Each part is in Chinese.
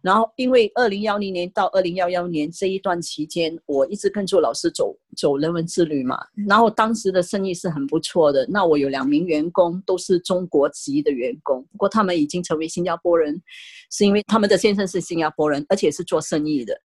然后，因为二零幺零年到二零幺幺年这一段期间，我一直跟着老师走走人文之旅嘛。然后当时的生意是很不错的。那我有两名员工都是中国籍的员工，不过他们已经成为新加坡人，是因为他们的先生是新加坡人，而且是做生意的。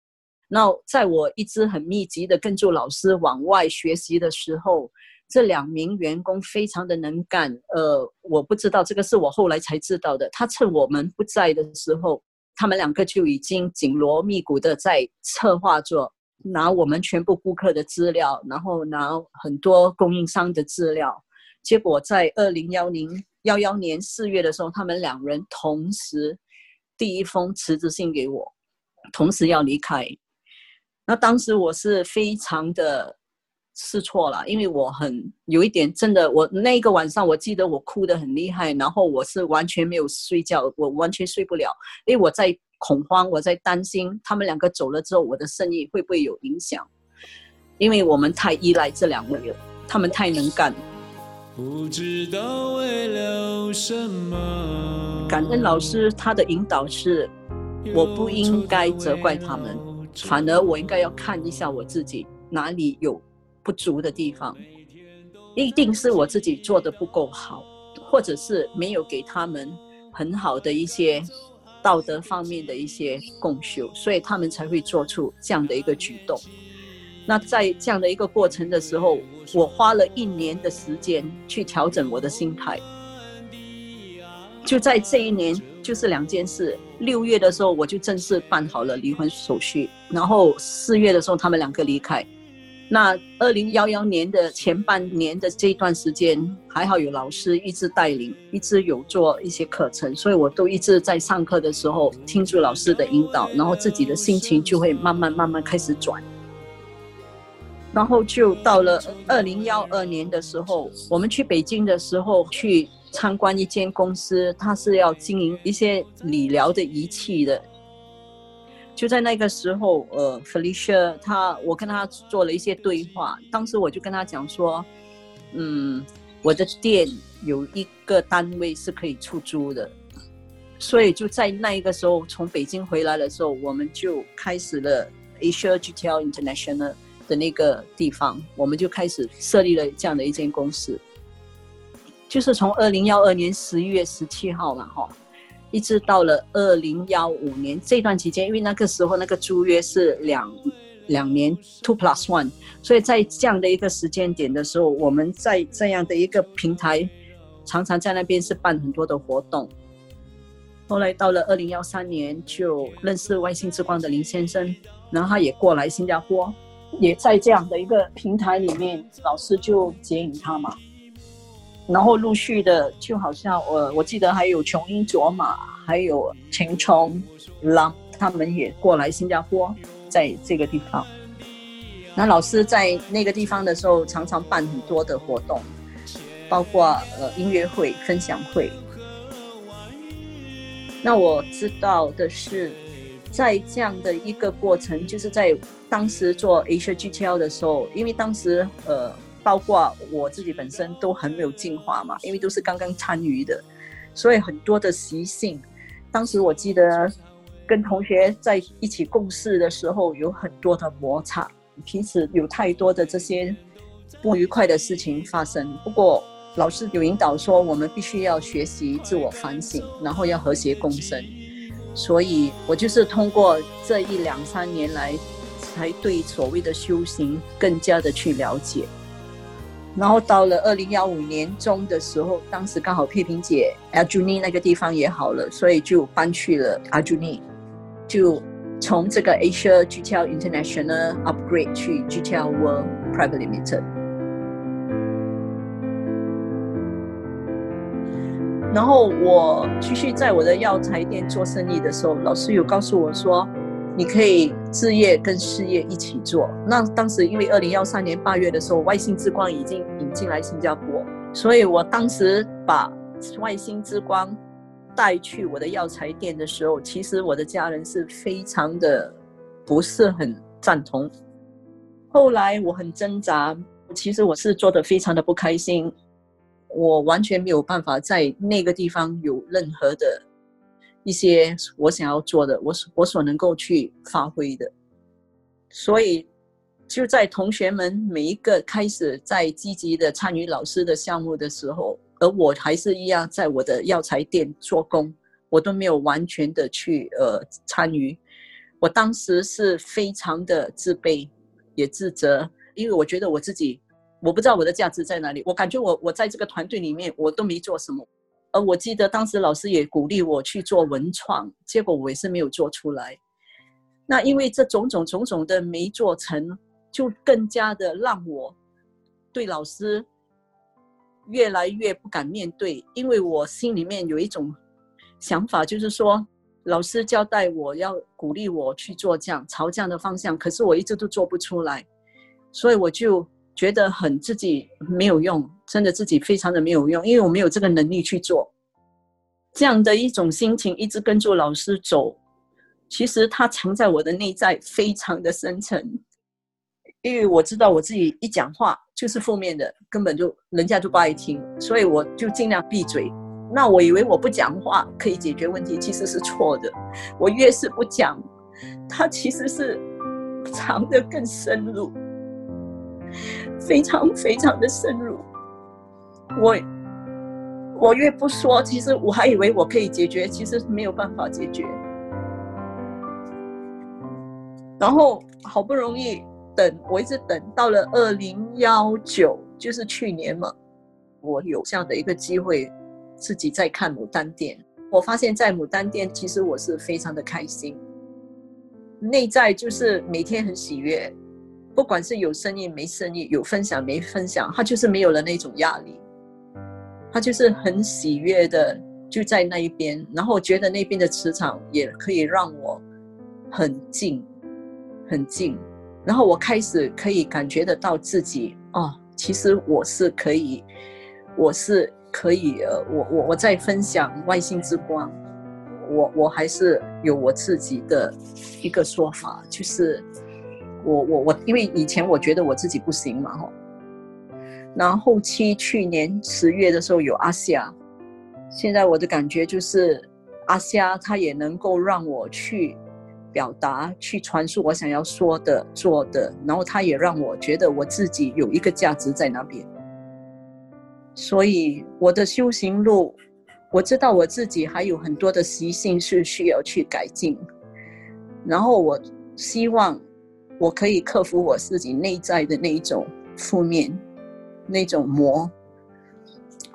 那在我一直很密集的跟着老师往外学习的时候，这两名员工非常的能干。呃，我不知道这个是我后来才知道的。他趁我们不在的时候。他们两个就已经紧锣密鼓的在策划着，拿我们全部顾客的资料，然后拿很多供应商的资料。结果在二零幺零幺幺年四月的时候，他们两人同时第一封辞职信给我，同时要离开。那当时我是非常的。试错了，因为我很有一点真的，我那个晚上我记得我哭得很厉害，然后我是完全没有睡觉，我完全睡不了，因为我在恐慌，我在担心他们两个走了之后我的生意会不会有影响，因为我们太依赖这两位了，他们太能干。不知道为了什么。感恩老师他的引导是，我不应该责怪他们，反而我应该要看一下我自己哪里有。不足的地方，一定是我自己做的不够好，或者是没有给他们很好的一些道德方面的一些共修，所以他们才会做出这样的一个举动。那在这样的一个过程的时候，我花了一年的时间去调整我的心态。就在这一年，就是两件事。六月的时候，我就正式办好了离婚手续，然后四月的时候，他们两个离开。那二零幺幺年的前半年的这段时间，还好有老师一直带领，一直有做一些课程，所以我都一直在上课的时候听住老师的引导，然后自己的心情就会慢慢慢慢开始转。然后就到了二零幺二年的时候，我们去北京的时候去参观一间公司，它是要经营一些理疗的仪器的。就在那个时候，呃，Felicia，他我跟他做了一些对话。当时我就跟他讲说，嗯，我的店有一个单位是可以出租的，所以就在那一个时候，从北京回来的时候，我们就开始了 Asia GTL International 的那个地方，我们就开始设立了这样的一间公司，就是从二零幺二年十一月十七号嘛，哈。一直到了二零幺五年这段期间，因为那个时候那个租约是两两年 two plus one，所以在这样的一个时间点的时候，我们在这样的一个平台，常常在那边是办很多的活动。后来到了二零幺三年，就认识外星之光的林先生，然后他也过来新加坡，也在这样的一个平台里面，老师就接引他嘛。然后陆续的，就好像我我记得还有琼英卓玛，还有陈冲、郎，他们也过来新加坡，在这个地方。那老师在那个地方的时候，常常办很多的活动，包括呃音乐会、分享会。那我知道的是，在这样的一个过程，就是在当时做 Asia GTL 的时候，因为当时呃。包括我自己本身都很没有进化嘛，因为都是刚刚参与的，所以很多的习性。当时我记得跟同学在一起共事的时候，有很多的摩擦，彼此有太多的这些不愉快的事情发生。不过老师有引导说，我们必须要学习自我反省，然后要和谐共生。所以我就是通过这一两三年来，才对所谓的修行更加的去了解。然后到了二零幺五年中的时候，当时刚好佩萍姐 a j u n i 那个地方也好了，所以就搬去了 a j u n i 就从这个 Asia GTL International upgrade 去 GTL World Private Limited。然后我继续在我的药材店做生意的时候，老师有告诉我说。你可以置业跟事业一起做。那当时因为二零幺三年八月的时候，外星之光已经引进来新加坡，所以我当时把外星之光带去我的药材店的时候，其实我的家人是非常的不是很赞同。后来我很挣扎，其实我是做的非常的不开心，我完全没有办法在那个地方有任何的一些我想要做的，我所我所能够去发挥的。所以就在同学们每一个开始在积极的参与老师的项目的时候，而我还是一样在我的药材店做工，我都没有完全的去呃参与。我当时是非常的自卑，也自责，因为我觉得我自己，我不知道我的价值在哪里。我感觉我我在这个团队里面，我都没做什么。而我记得当时老师也鼓励我去做文创，结果我也是没有做出来。那因为这种种种种的没做成，就更加的让我对老师越来越不敢面对，因为我心里面有一种想法，就是说。老师交代我要鼓励我去做这样朝这样的方向，可是我一直都做不出来，所以我就觉得很自己没有用，真的自己非常的没有用，因为我没有这个能力去做。这样的一种心情一直跟着老师走，其实它藏在我的内在非常的深沉，因为我知道我自己一讲话就是负面的，根本就人家就不爱听，所以我就尽量闭嘴。那我以为我不讲话可以解决问题，其实是错的。我越是不讲，它其实是藏得更深入，非常非常的深入。我我越不说，其实我还以为我可以解决，其实没有办法解决。然后好不容易等，我一直等到了二零幺九，就是去年嘛，我有这样的一个机会。自己在看牡丹店，我发现，在牡丹店，其实我是非常的开心，内在就是每天很喜悦，不管是有生意没生意，有分享没分享，他就是没有了那种压力，他就是很喜悦的就在那一边，然后我觉得那边的磁场也可以让我很静，很静，然后我开始可以感觉得到自己哦，其实我是可以，我是。可以，呃，我我我在分享外星之光，我我还是有我自己的一个说法，就是我我我，因为以前我觉得我自己不行嘛，哈，然后后期去年十月的时候有阿夏，现在我的感觉就是阿夏他也能够让我去表达、去传输我想要说的、做的，然后他也让我觉得我自己有一个价值在那边。所以我的修行路，我知道我自己还有很多的习性是需要去改进，然后我希望我可以克服我自己内在的那一种负面。那种魔。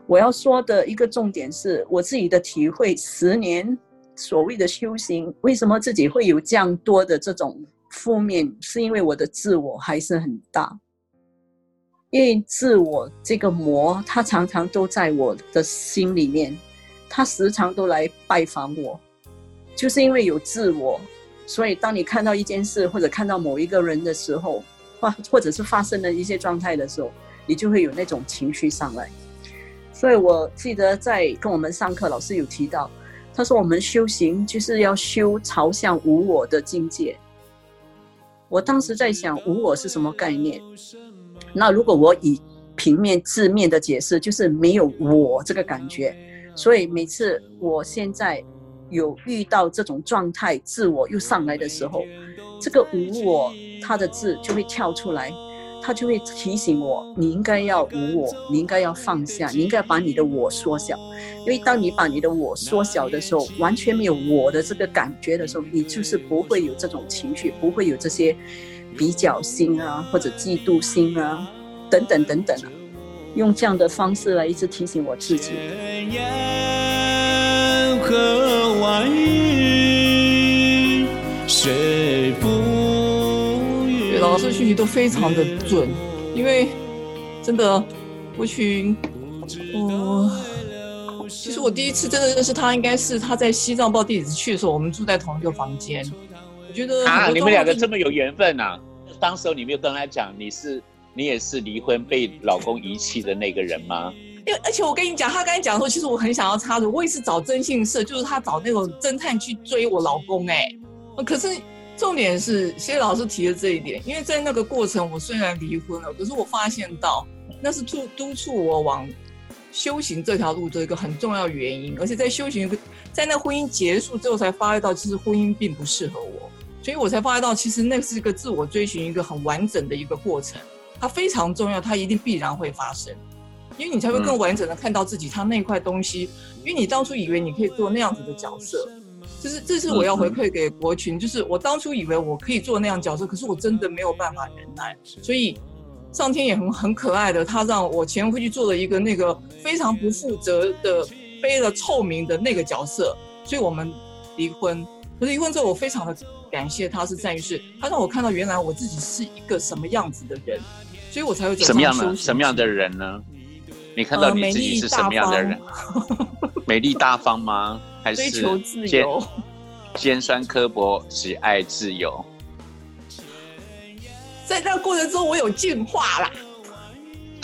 我要说的一个重点是我自己的体会，十年所谓的修行，为什么自己会有这样多的这种负面，是因为我的自我还是很大。因为自我这个魔，他常常都在我的心里面，他时常都来拜访我，就是因为有自我，所以当你看到一件事或者看到某一个人的时候，或或者是发生了一些状态的时候，你就会有那种情绪上来。所以我记得在跟我们上课，老师有提到，他说我们修行就是要修朝向无我的境界。我当时在想，无我是什么概念？那如果我以平面字面的解释，就是没有我这个感觉，所以每次我现在有遇到这种状态，自我又上来的时候，这个无我，它的字就会跳出来，他就会提醒我，你应该要无我，你应该要放下，你应该把你的我缩小，因为当你把你的我缩小的时候，完全没有我的这个感觉的时候，你就是不会有这种情绪，不会有这些。比较心啊，或者嫉妒心啊，等等等等啊，用这样的方式来一直提醒我自己。对，老师讯息都非常的准，因为真的过去，我其实我第一次真的认识他，应该是他在西藏报地址去的时候，我们住在同一个房间。我觉得啊，你们两个这么有缘分呐！当时候你没有跟他讲，你是你也是离婚被老公遗弃的那个人吗？因为而且我跟你讲，他刚才讲的时候，其实我很想要插入，我也是找征信社，就是他找那种侦探去追我老公哎。可是重点是谢老师提的这一点，因为在那个过程，我虽然离婚了，可是我发现到那是促督促我往修行这条路的一个很重要原因，而且在修行，在那婚姻结束之后才发觉到，其实婚姻并不适合我，所以我才发觉到，其实那是一个自我追寻一个很完整的一个过程，它非常重要，它一定必然会发生，因为你才会更完整的看到自己，他那块东西，因为你当初以为你可以做那样子的角色，就是这是我要回馈给国群，就是我当初以为我可以做那样角色，可是我真的没有办法忍耐，所以。上天也很很可爱的，他让我前夫去做了一个那个非常不负责的背了臭名的那个角色，所以我们离婚。可是离婚之后，我非常的感谢他，是在于是他让我看到原来我自己是一个什么样子的人，所以我才会什么样的什么样的人呢？你看到你自己是什么样的人？美丽大方吗？还是追求自由？尖酸刻薄，只爱自由。在那个过程中，我有进化啦。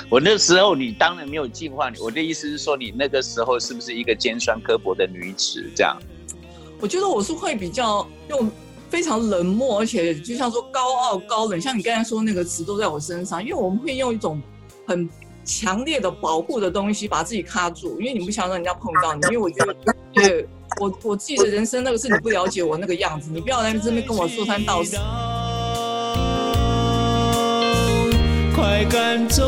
我那时候，你当然没有进化。我的意思是说，你那个时候是不是一个尖酸刻薄的女子？这样？我觉得我是会比较用非常冷漠，而且就像说高傲、高冷，像你刚才说那个词都在我身上。因为我们会用一种很强烈的保护的东西把自己卡住，因为你不想让人家碰到你。因为我觉得，对我我自己的人生那个是你不了解我那个样子，你不要在这边跟我说三道四。其实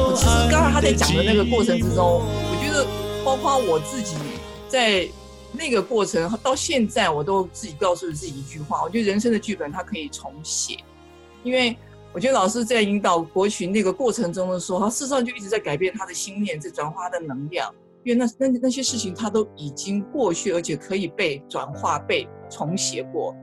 刚才他在讲的那个过程之中，我觉得包括我自己在那个过程到现在，我都自己告诉自己一句话：，我觉得人生的剧本它可以重写。因为我觉得老师在引导国群那个过程中的时候，他事实上就一直在改变他的心念，在转化他的能量。因为那那那些事情他都已经过去，而且可以被转化、被重写过。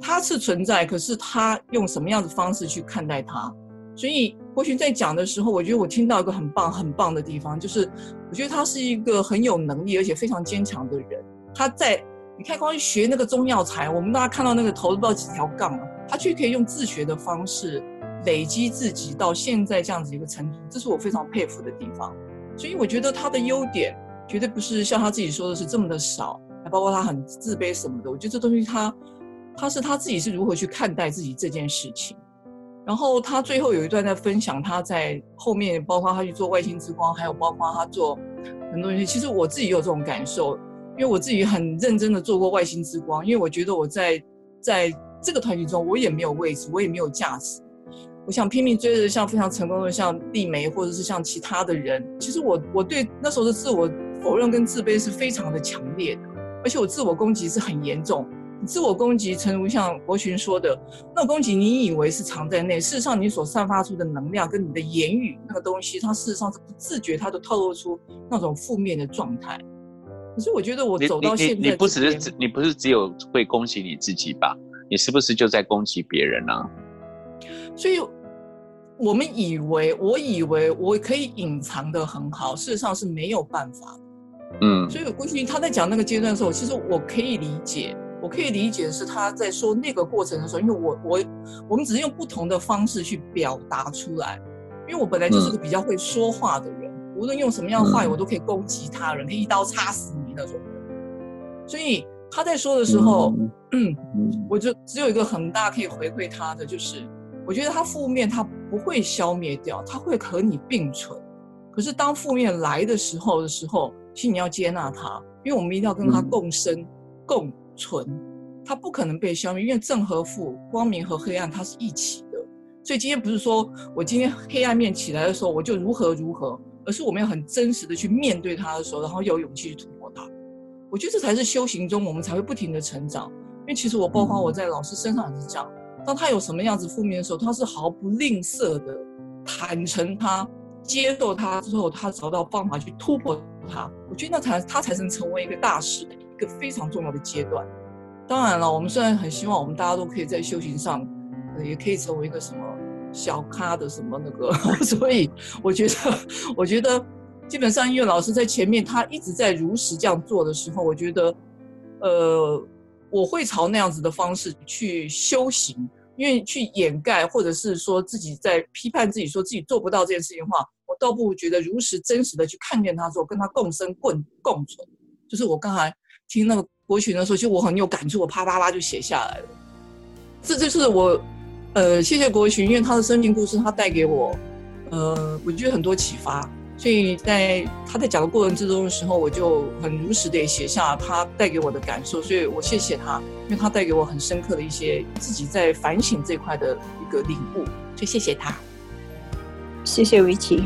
它是存在，可是他用什么样的方式去看待它？所以国群在讲的时候，我觉得我听到一个很棒、很棒的地方，就是我觉得他是一个很有能力而且非常坚强的人。他在你看，光学那个中药材，我们大家看到那个头都不知道几条杠了，他却可以用自学的方式累积自己到现在这样子一个程度，这是我非常佩服的地方。所以我觉得他的优点绝对不是像他自己说的是这么的少，还包括他很自卑什么的。我觉得这东西他他是他自己是如何去看待自己这件事情。然后他最后有一段在分享，他在后面包括他去做外星之光，还有包括他做很多东西。其实我自己有这种感受，因为我自己很认真的做过外星之光，因为我觉得我在在这个团体中，我也没有位置，我也没有价值。我想拼命追着像非常成功的像丽梅，或者是像其他的人。其实我我对那时候的自我否认跟自卑是非常的强烈的，而且我自我攻击是很严重。自我攻击，诚如像国群说的，那种攻击，你以为是藏在内，事实上你所散发出的能量跟你的言语那个东西，它事实上是不自觉，它都透露出那种负面的状态。可是我觉得我走到现在，你不只是只，你不是只有会攻击你自己吧？你是不是就在攻击别人呢？所以我们以为，我以为我可以隐藏的很好，事实上是没有办法。嗯，所以郭群他在讲那个阶段的时候，其实我可以理解。我可以理解的是他在说那个过程的时候，因为我我我们只是用不同的方式去表达出来，因为我本来就是个比较会说话的人，无论用什么样的话语，我都可以攻击他人，可以一刀插死你那种人。所以他在说的时候，嗯，我就只有一个很大可以回馈他的，就是我觉得它负面它不会消灭掉，它会和你并存。可是当负面来的时候的时候，其实你要接纳它，因为我们一定要跟它共生共。存，它不可能被消灭，因为正和负、光明和黑暗它是一起的。所以今天不是说我今天黑暗面起来的时候我就如何如何，而是我们要很真实的去面对它的时候，然后有勇气去突破它。我觉得这才是修行中我们才会不停的成长。因为其实我包括我在老师身上也是这样，当他有什么样子负面的时候，他是毫不吝啬的坦诚他、接受他之后，他找到方法去突破他。我觉得那才他才能成为一个大师的。一个非常重要的阶段。当然了，我们虽然很希望我们大家都可以在修行上，呃也可以成为一个什么小咖的什么那个，所以我觉得，我觉得基本上音乐老师在前面他一直在如实这样做的时候，我觉得，呃，我会朝那样子的方式去修行，因为去掩盖或者是说自己在批判自己，说自己做不到这件事情的话，我倒不如觉得如实真实的去看见他，说跟他共生共共存，就是我刚才。听那个国群的时候，其实我很有感触，我啪啪啪就写下来了。这就是我，呃，谢谢国群，因为他的生命故事，他带给我，呃，我觉得很多启发。所以在他在讲的过程之中的时候，我就很如实的写下他带给我的感受，所以我谢谢他，因为他带给我很深刻的一些自己在反省这块的一个领悟，所以谢谢他。谢谢维奇。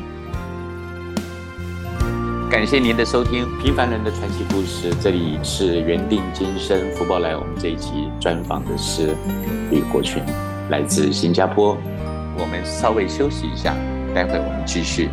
感谢您的收听《平凡人的传奇故事》，这里是缘定今生福报来。我们这一期专访的是吕国群，来自新加坡。我们稍微休息一下，待会我们继续。